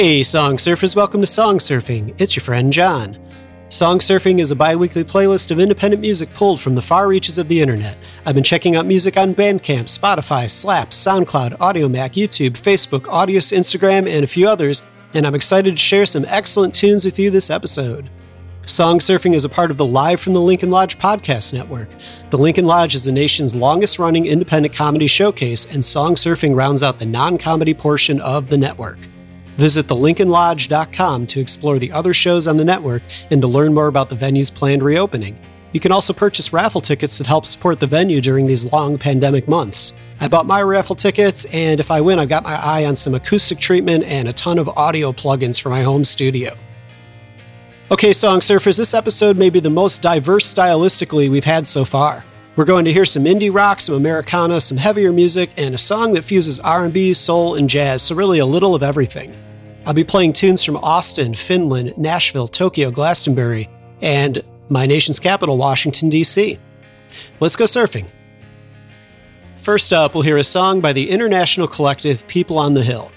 Hey, song surfers, welcome to Song Surfing. It's your friend John. Song Surfing is a bi weekly playlist of independent music pulled from the far reaches of the internet. I've been checking out music on Bandcamp, Spotify, Slap, SoundCloud, Audiomack, YouTube, Facebook, Audius, Instagram, and a few others, and I'm excited to share some excellent tunes with you this episode. Song Surfing is a part of the Live from the Lincoln Lodge podcast network. The Lincoln Lodge is the nation's longest running independent comedy showcase, and Song Surfing rounds out the non comedy portion of the network. Visit thelincolnlodge.com to explore the other shows on the network and to learn more about the venue's planned reopening. You can also purchase raffle tickets that help support the venue during these long pandemic months. I bought my raffle tickets, and if I win, I've got my eye on some acoustic treatment and a ton of audio plugins for my home studio. Okay, Song Surfers, this episode may be the most diverse stylistically we've had so far. We're going to hear some indie rock, some Americana, some heavier music, and a song that fuses R&B, soul, and jazz, so really a little of everything. I'll be playing tunes from Austin, Finland, Nashville, Tokyo, Glastonbury, and my nation's capital, Washington, D.C. Let's go surfing. First up, we'll hear a song by the international collective People on the Hill.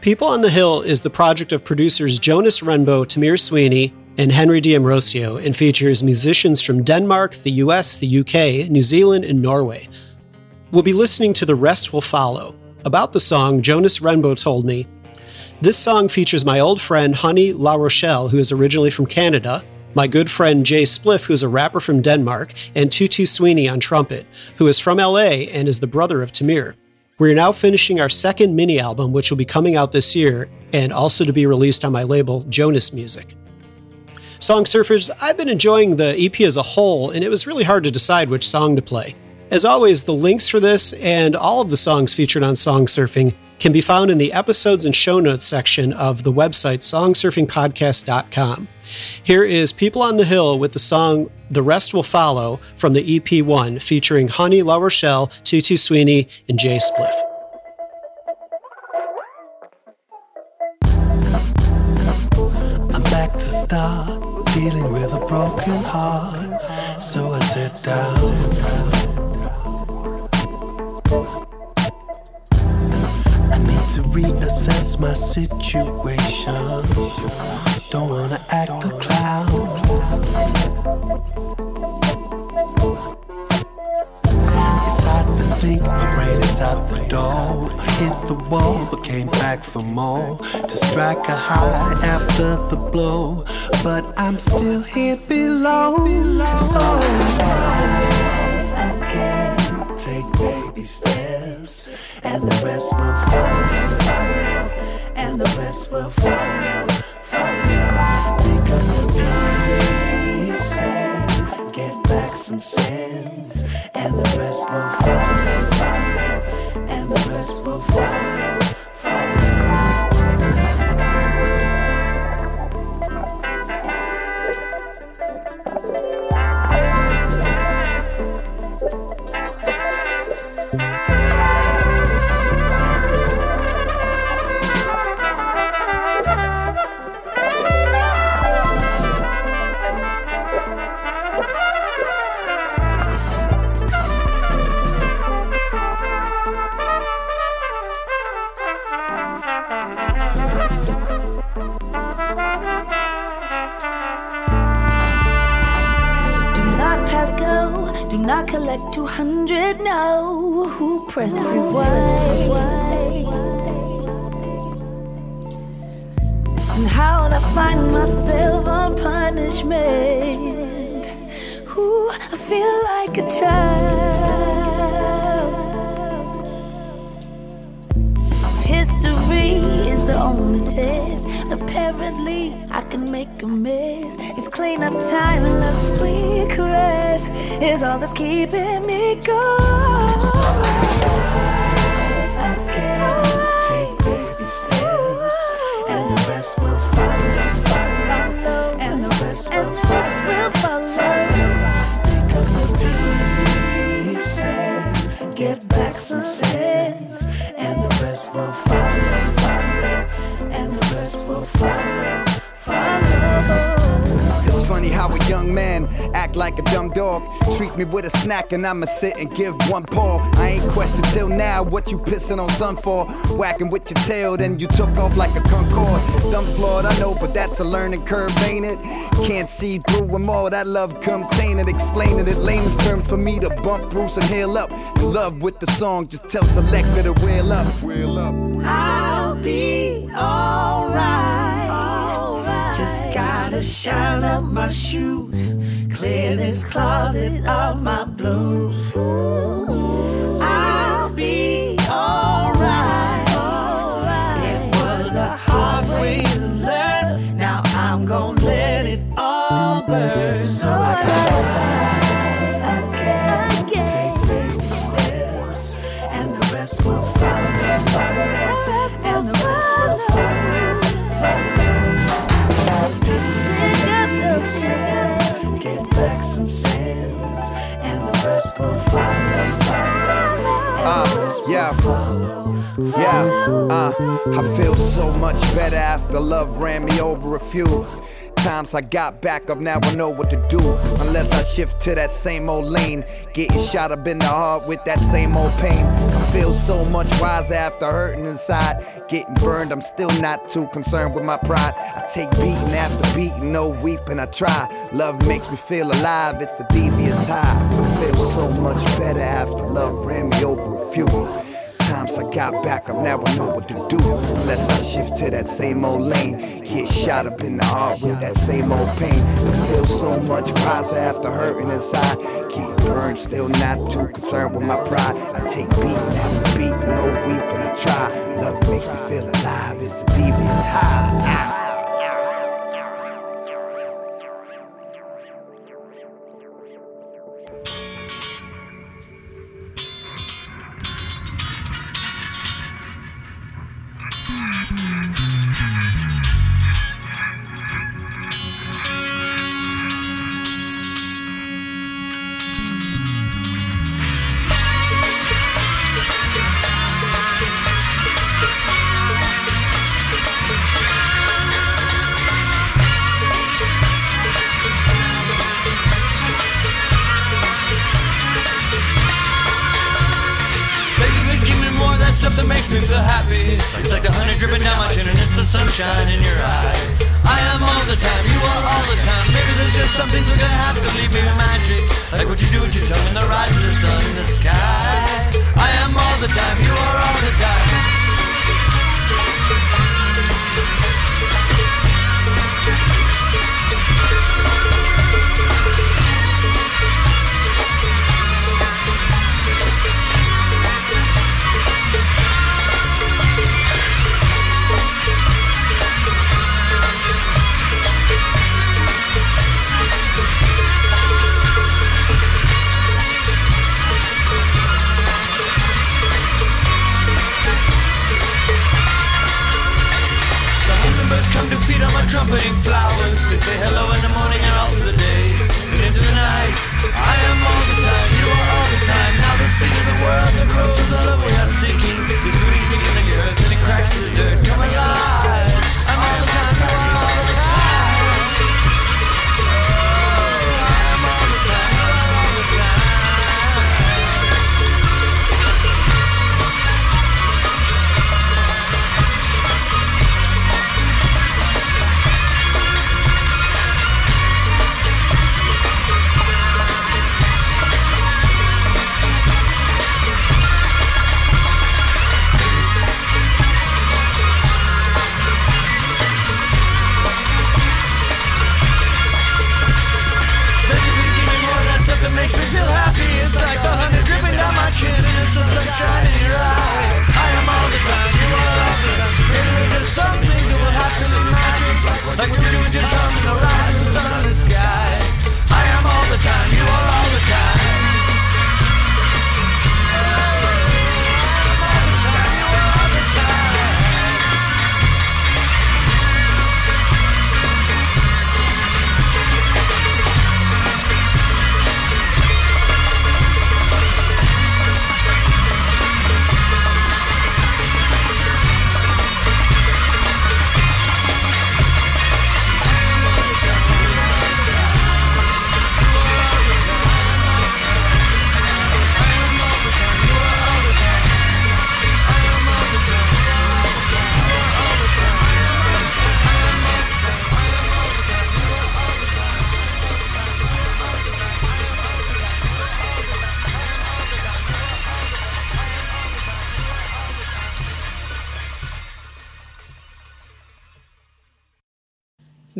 People on the Hill is the project of producers Jonas Renbo, Tamir Sweeney, and Henry D'Ambrosio, and features musicians from Denmark, the US, the UK, New Zealand, and Norway. We'll be listening to The Rest Will Follow. About the song, Jonas Renbo told me this song features my old friend Honey La Rochelle, who is originally from Canada, my good friend Jay Spliff, who's a rapper from Denmark, and Tutu Sweeney on trumpet, who is from LA and is the brother of Tamir. We are now finishing our second mini album, which will be coming out this year and also to be released on my label, Jonas Music. Song Surfers, I've been enjoying the EP as a whole, and it was really hard to decide which song to play. As always, the links for this and all of the songs featured on Song Surfing can be found in the episodes and show notes section of the website songsurfingpodcast.com. Here is People on the Hill with the song The Rest Will Follow from the EP1 featuring Honey La Rochelle, Tutu Sweeney, and Jay Spliff. I'm back to start dealing with a broken heart. So I sit down. To reassess my situation. Don't wanna act a clown. It's hard to think, my brain is out the door. I hit the wall, but came back for more. To strike a high after the blow. But I'm still here below. So rise again, take baby steps and the rest will follow, follow, and the rest will follow, follow. Pick up the pieces, get back some sense, and the rest will follow, follow, and the rest will follow, not collect 200, now. Who press rewind? And how'd I find myself on punishment? Ooh, I feel like a child. History is the only test, apparently I can make a mess. Clean up time and love, sweet caress is all that's keeping me going. Like a dumb dog. Treat me with a snack and I'ma sit and give one paw. I ain't questioned till now what you pissing on sun for. Whacking with your tail, then you took off like a Concorde. Dumb flawed, I know, but that's a learning curve, ain't it? Can't see through when all that love come tainted. Explaining it layman's terms for me to bump Bruce and hail up. In love with the song, just tell Selector to wheel up. Wheel up. I'll be alright. Just gotta shine up my shoes, clear this closet of my blues. I'll I feel so much better after love ran me over a few times I got back up, now I know what to do. Unless I shift to that same old lane, getting shot up in the heart with that same old pain. I feel so much wiser after hurting inside. Getting burned, I'm still not too concerned with my pride. I take beating after beating, no weeping, I try. Love makes me feel alive, it's the devious high. I feel so much better after love ran me over a few I got back up, now I know what to do. Unless I shift to that same old lane, get shot up in the heart with that same old pain. I feel so much wiser after hurting inside. Keep burned, still not too concerned with my pride. I take beating after beating, no weeping, I try. Love makes me feel alive, it's a devious high. Baby, I'm putting flowers. They say hello in the morning and all through the day and into the night. I am all the time, you are all the time. Now the seed of the world the grows all over us seeking.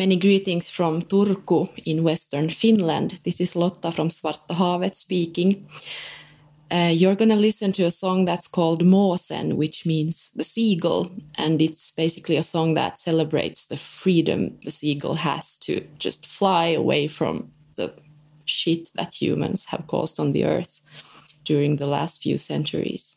Many greetings from Turku in western Finland. This is Lotta from Svarta Havet speaking. Uh, you're going to listen to a song that's called Måsen, which means the seagull. And it's basically a song that celebrates the freedom the seagull has to just fly away from the shit that humans have caused on the earth during the last few centuries.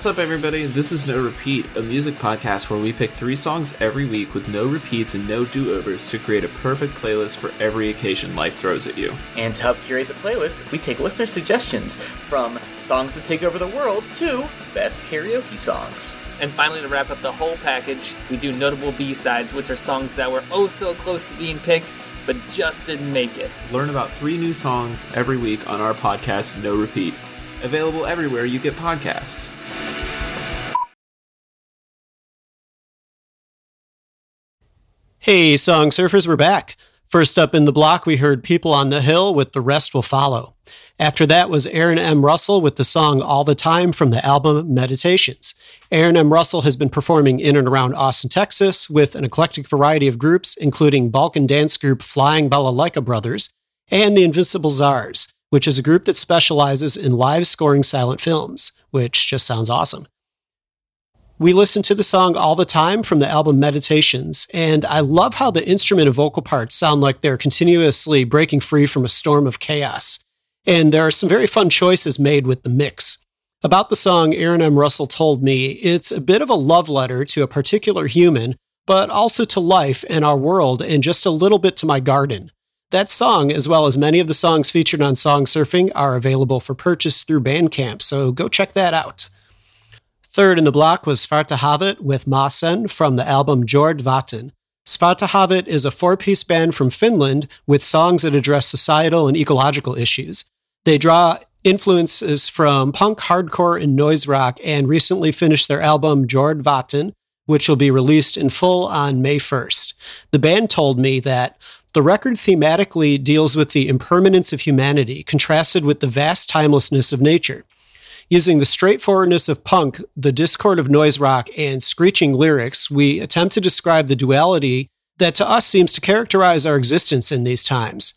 What's up, everybody? This is No Repeat, a music podcast where we pick three songs every week with no repeats and no do overs to create a perfect playlist for every occasion life throws at you. And to help curate the playlist, we take listener suggestions from songs that take over the world to best karaoke songs. And finally, to wrap up the whole package, we do notable B sides, which are songs that were oh so close to being picked, but just didn't make it. Learn about three new songs every week on our podcast, No Repeat. Available everywhere you get podcasts. Hey, Song Surfers, we're back. First up in the block, we heard People on the Hill with The Rest Will Follow. After that was Aaron M. Russell with the song All the Time from the album Meditations. Aaron M. Russell has been performing in and around Austin, Texas with an eclectic variety of groups, including Balkan dance group Flying Balalaika Brothers and the Invincible Czars, which is a group that specializes in live scoring silent films, which just sounds awesome. We listen to the song all the time from the album Meditations, and I love how the instrument and vocal parts sound like they're continuously breaking free from a storm of chaos. And there are some very fun choices made with the mix. About the song, Aaron M. Russell told me it's a bit of a love letter to a particular human, but also to life and our world, and just a little bit to my garden. That song, as well as many of the songs featured on Song Surfing, are available for purchase through Bandcamp, so go check that out. Third in the block was Svartahavet with Måsen from the album Jord Vatten. Svartahavet is a four piece band from Finland with songs that address societal and ecological issues. They draw influences from punk, hardcore, and noise rock and recently finished their album Jord Vatten, which will be released in full on May 1st. The band told me that the record thematically deals with the impermanence of humanity, contrasted with the vast timelessness of nature. Using the straightforwardness of punk, the discord of noise rock, and screeching lyrics, we attempt to describe the duality that to us seems to characterize our existence in these times.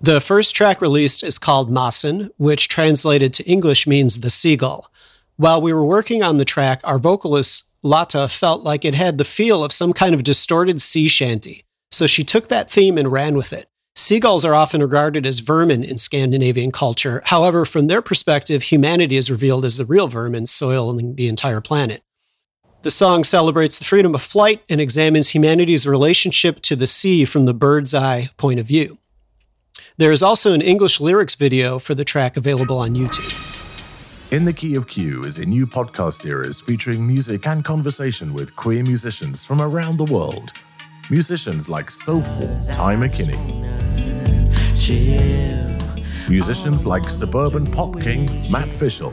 The first track released is called Måsen, which translated to English means the seagull. While we were working on the track, our vocalist Lotta felt like it had the feel of some kind of distorted sea shanty, so she took that theme and ran with it. Seagulls are often regarded as vermin in Scandinavian culture. However, from their perspective, humanity is revealed as the real vermin soiling the entire planet. The song celebrates the freedom of flight and examines humanity's relationship to the sea from the bird's eye point of view. There is also an English lyrics video for the track available on YouTube. In the Key of Q is a new podcast series featuring music and conversation with queer musicians from around the world. Musicians like Soulful Ty McKinney. Musicians like Suburban Pop King Matt Fishel.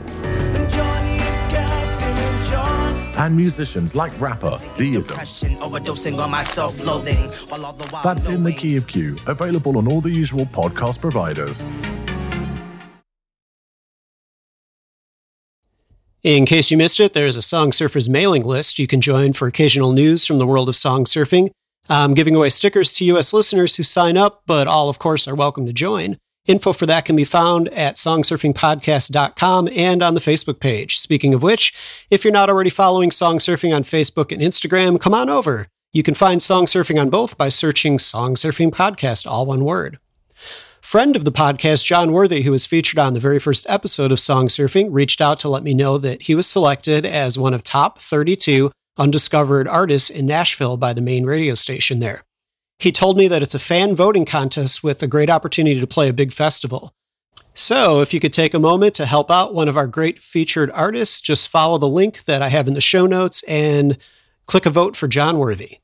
And musicians like rapper Deism. That's in the Key of Q, available on all the usual podcast providers. In case you missed it, there's a Song Surfers mailing list you can join for occasional news from the world of song surfing. I'm giving away stickers to U.S. listeners who sign up, but all, of course, are welcome to join. Info for that can be found at songsurfingpodcast.com and on the Facebook page. Speaking of which, if you're not already following Song Surfing on Facebook and Instagram, come on over. You can find Song Surfing on both by searching Song Surfing Podcast, all one word. Friend of the podcast, John Worthy, who was featured on the very first episode of Song Surfing, reached out to let me know that he was selected as one of top 32 undiscovered artists in Nashville by the main radio station there. He told me that it's a fan voting contest with a great opportunity to play a big festival. So, if you could take a moment to help out one of our great featured artists, just follow the link that I have in the show notes and click a vote for John Worthy.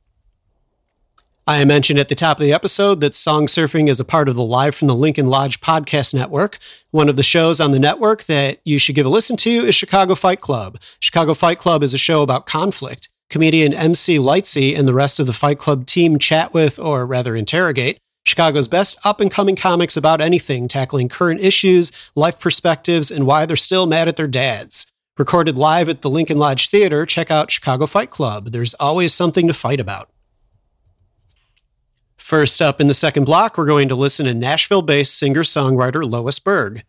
I mentioned at the top of the episode that Song Surfing is a part of the Live from the Lincoln Lodge podcast network. One of the shows on the network that you should give a listen to is Chicago Fight Club. Chicago Fight Club is a show about conflict. Comedian MC Lightsey and the rest of the Fight Club team chat with, or rather interrogate, Chicago's best up and coming comics about anything, tackling current issues, life perspectives, and why they're still mad at their dads. Recorded live at the Lincoln Lodge Theater, check out Chicago Fight Club. There's always something to fight about. First up in the second block, we're going to listen to Nashville based singer songwriter Lois Berg.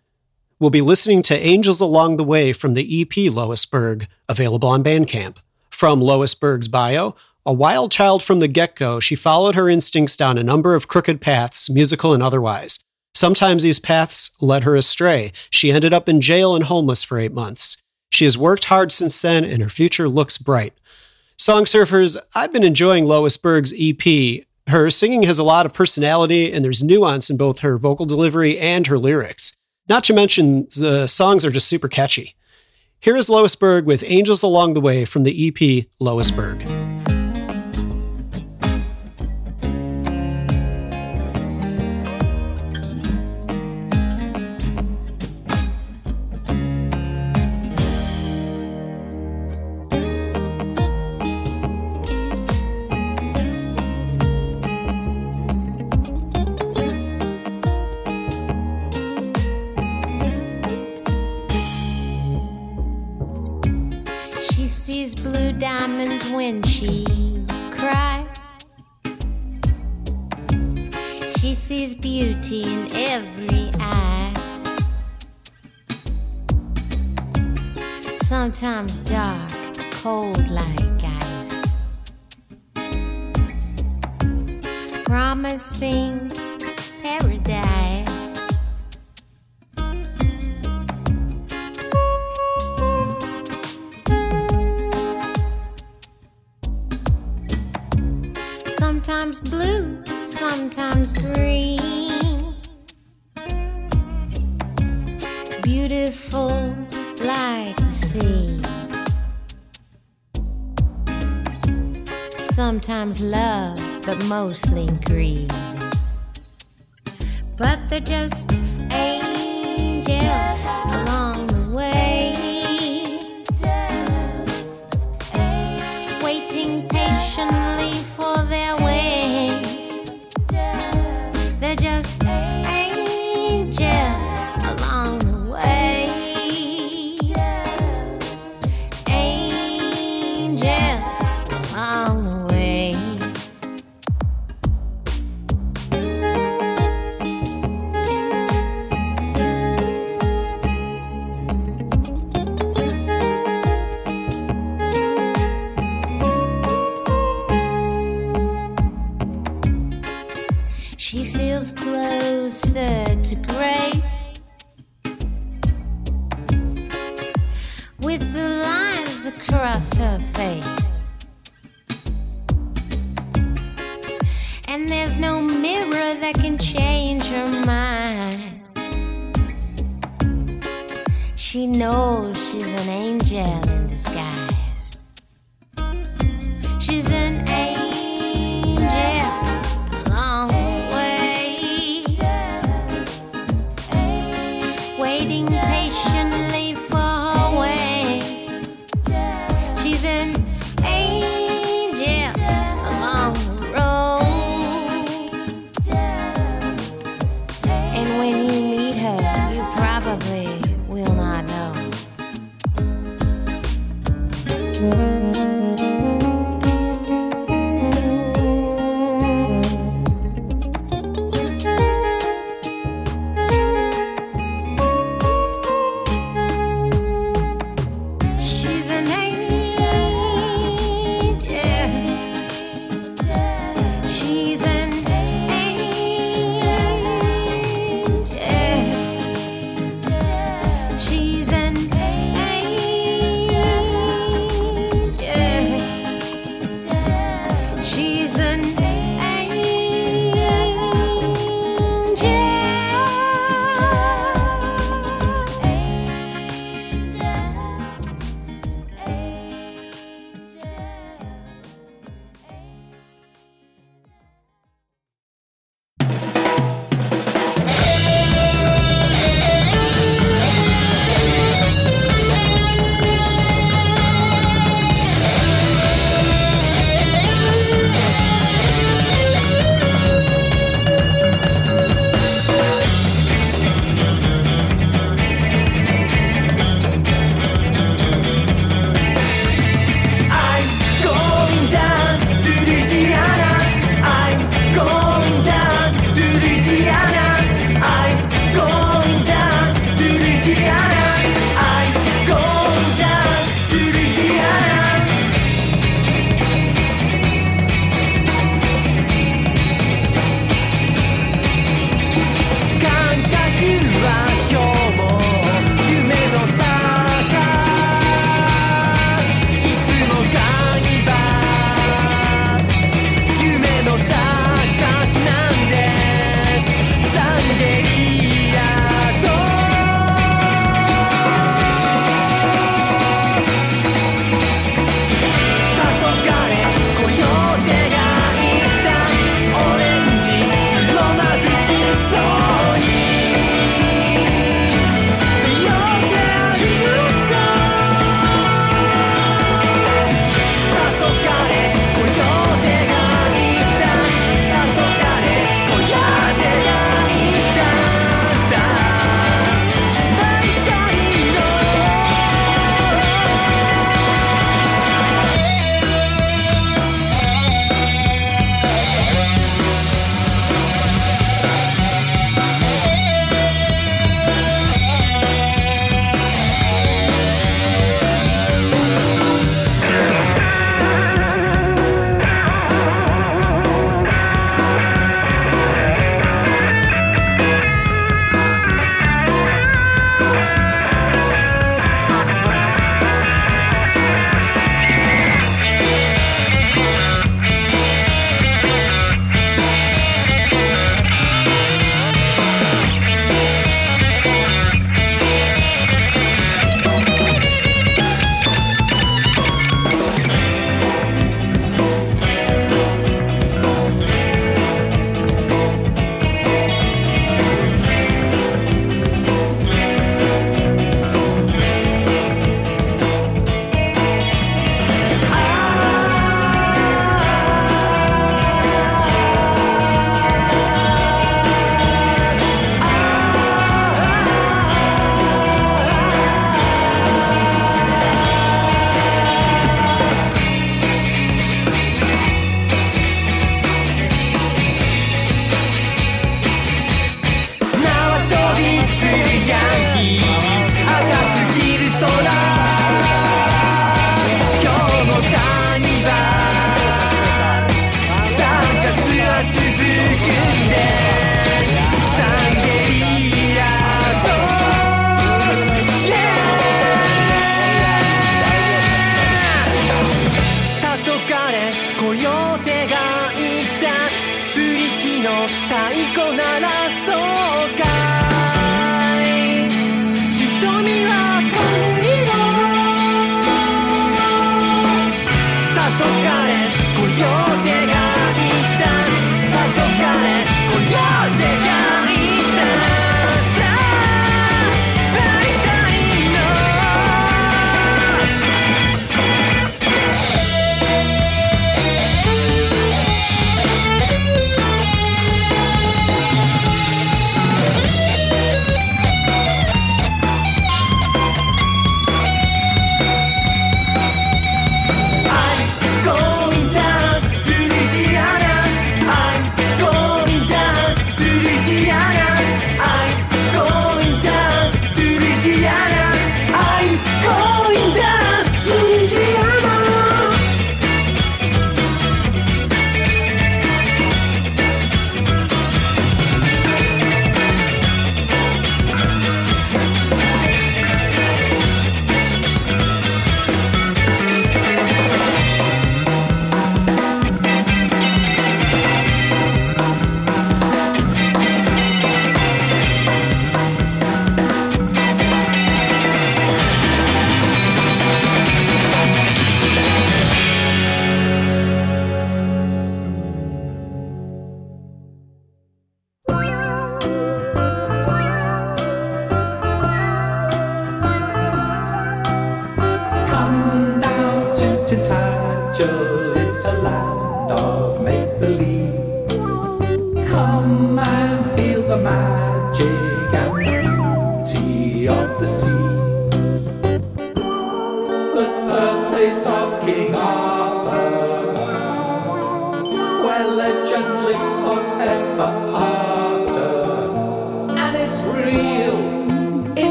We'll be listening to Angels Along the Way from the EP Lois Berg, available on Bandcamp. From Lois Berg's bio, a wild child from the get go, she followed her instincts down a number of crooked paths, musical and otherwise. Sometimes these paths led her astray. She ended up in jail and homeless for eight months. She has worked hard since then, and her future looks bright. Song surfers, I've been enjoying Lois Berg's EP. Her singing has a lot of personality, and there's nuance in both her vocal delivery and her lyrics. Not to mention, the songs are just super catchy. Here is Lois Berg with Angels Along the Way from the EP Lois she cries. She sees beauty in every eye. Sometimes dark, cold like ice. Promising sometimes love, but mostly greed. But they're just angels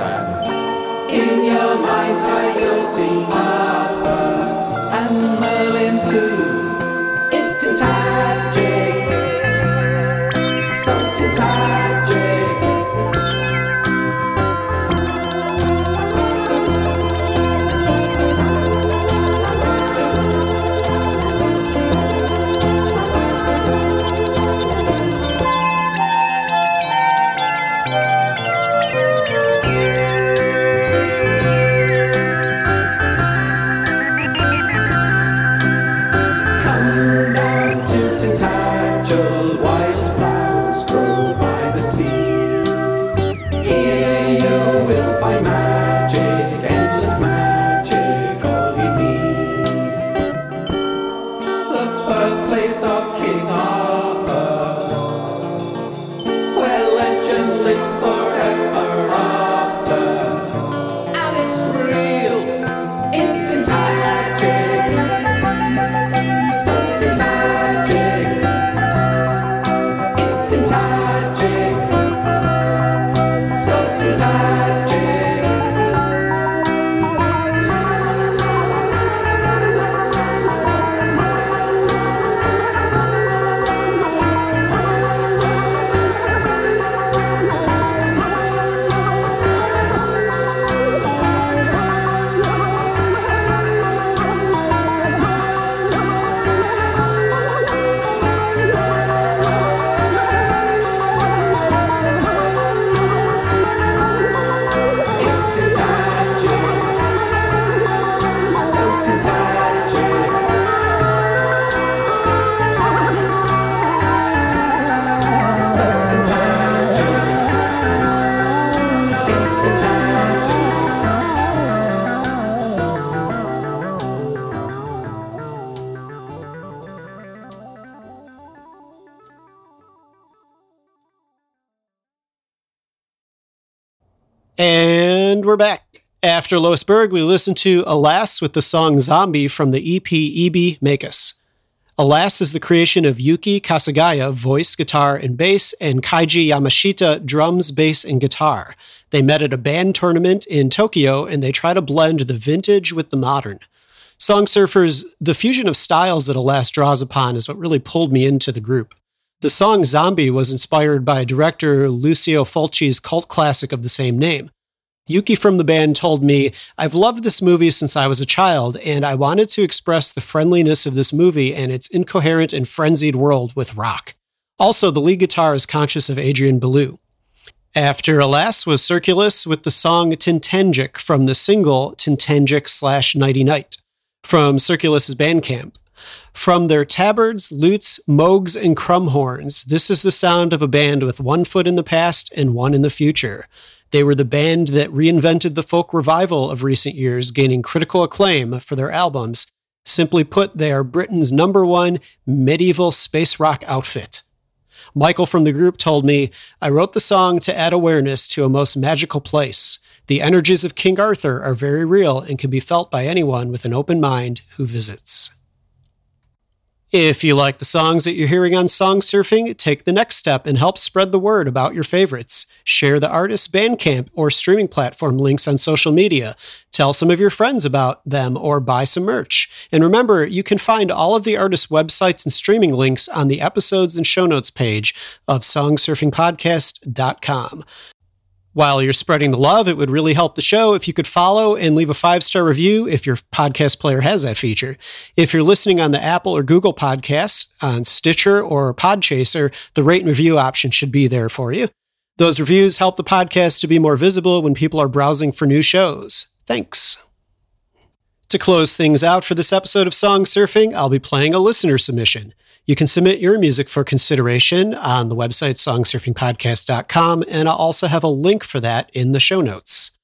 in your mind's eye you'll see Arthur we're back. After Lois Berg, we listened to Alas with the song Zombie from the EP EB Make Us. Alas is the creation of Yuki Kasagaya, voice, guitar, and bass, and Kaiji Yamashita, drums, bass, and guitar. They met at a band tournament in Tokyo and they try to blend the vintage with the modern. Song Surfers, the fusion of styles that Alas draws upon is what really pulled me into the group. The song Zombie was inspired by director Lucio Fulci's cult classic of the same name. Yuki from the band told me, I've loved this movie since I was a child, and I wanted to express the friendliness of this movie and its incoherent and frenzied world with rock. Also, the lead guitar is conscious of Adrian Belew. After Alas was Circulus with the song Tintagel from the single Tintagel slash Nighty Night from Circulus's Bandcamp. From their tabards, lutes, Moogs, and crumhorns, this is the sound of a band with one foot in the past and one in the future. They were the band that reinvented the folk revival of recent years, gaining critical acclaim for their albums. Simply put, they are Britain's number one medieval space rock outfit. Michael from the group told me, I wrote the song to add awareness to a most magical place. The energies of King Arthur are very real and can be felt by anyone with an open mind who visits. If you like the songs that you're hearing on Song Surfing, take the next step and help spread the word about your favorites. Share the artist's Bandcamp or streaming platform links on social media. Tell some of your friends about them or buy some merch. And remember, you can find all of the artists' websites and streaming links on the episodes and show notes page of songsurfingpodcast.com. While you're spreading the love, it would really help the show if you could follow and leave a five star review if your podcast player has that feature. If you're listening on the Apple or Google podcasts, on Stitcher or Podchaser, the rate and review option should be there for you. Those reviews help the podcast to be more visible when people are browsing for new shows. Thanks. To close things out for this episode of Song Surfing, I'll be playing a listener submission. You can submit your music for consideration on the website songsurfingpodcast.com, and I'll also have a link for that in the show notes.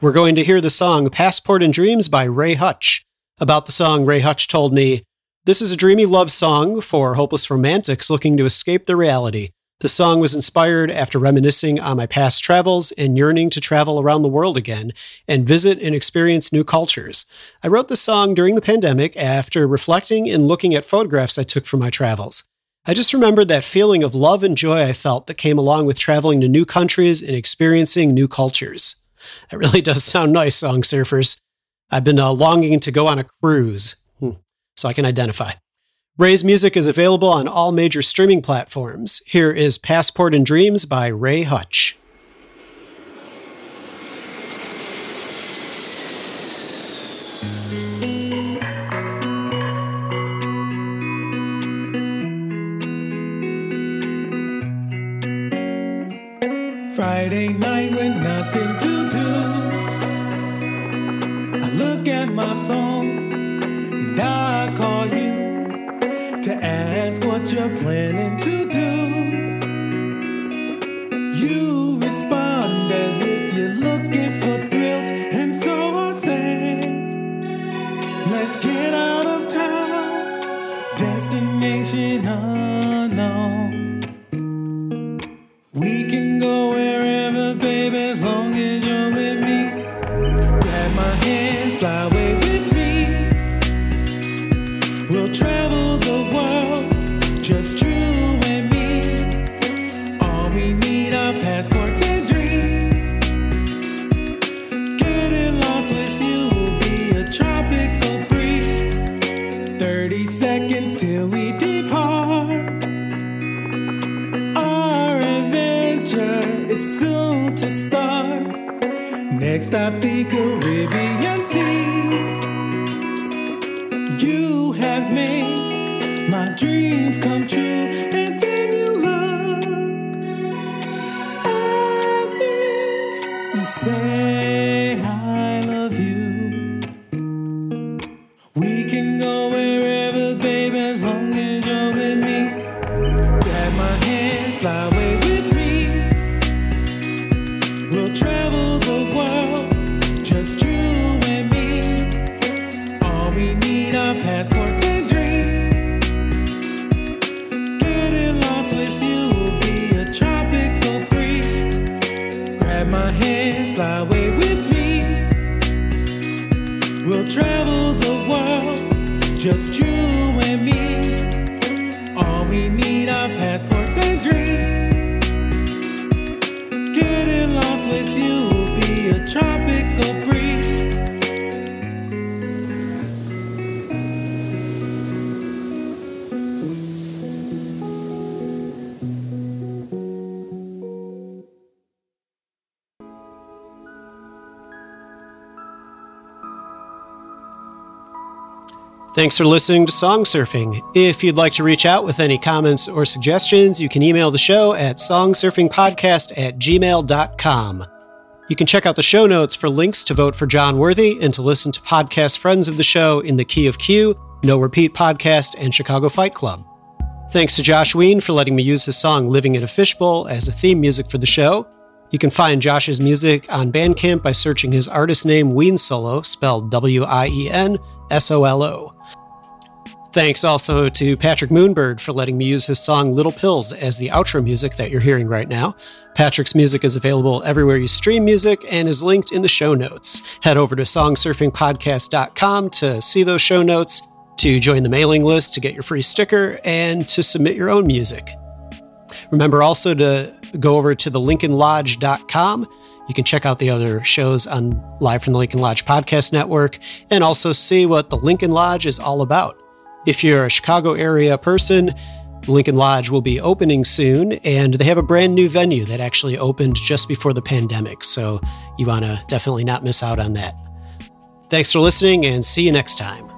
We're going to hear the song Passport and Dreams by Ray Hutch. About the song, Ray Hutch told me, This is a dreamy love song for hopeless romantics looking to escape the reality. The song was inspired after reminiscing on my past travels and yearning to travel around the world again and visit and experience new cultures. I wrote the song during the pandemic after reflecting and looking at photographs I took from my travels. I just remembered that feeling of love and joy I felt that came along with traveling to new countries and experiencing new cultures. It really does sound nice, song surfers. I've been uh, longing to go on a cruise, hmm. so I can identify. Ray's music is available on all major streaming platforms. Here is Passport and Dreams by Ray Hutch. Friday night with nothing to do. I look at my phone you're planning to do. You respond as if you're looking for thrills, and so I say, Let's get out of town, destination unknown. We can go wherever, baby, as long as you're with me. Grab my hand, fly with just you and me. All we need are passports and dreams. Getting lost with you will be a tropical Thanks for listening to Song Surfing. If you'd like to reach out with any comments or suggestions, you can email the show at songsurfingpodcast at gmail.com. You can check out the show notes for links to vote for John Worthy and to listen to podcast friends of the show in the Key of Q, No Repeat Podcast, and Chicago Fight Club. Thanks to Josh Wien for letting me use his song Living in a Fishbowl as a theme music for the show. You can find Josh's music on Bandcamp by searching his artist name Wien Solo, spelled W I E N S O L O. Thanks also to Patrick Moonbird for letting me use his song Little Pills as the outro music that you're hearing right now. Patrick's music is available everywhere you stream music and is linked in the show notes. Head over to songsurfingpodcast.com to see those show notes, to join the mailing list to get your free sticker, and to submit your own music. Remember also to go over to the lincolnlodge.com. You can check out the other shows on Live from the Lincoln Lodge Podcast Network and also see what the Lincoln Lodge is all about. If you're a Chicago area person, Lincoln Lodge will be opening soon, and they have a brand new venue that actually opened just before the pandemic, so you want to definitely not miss out on that. Thanks for listening, and see you next time.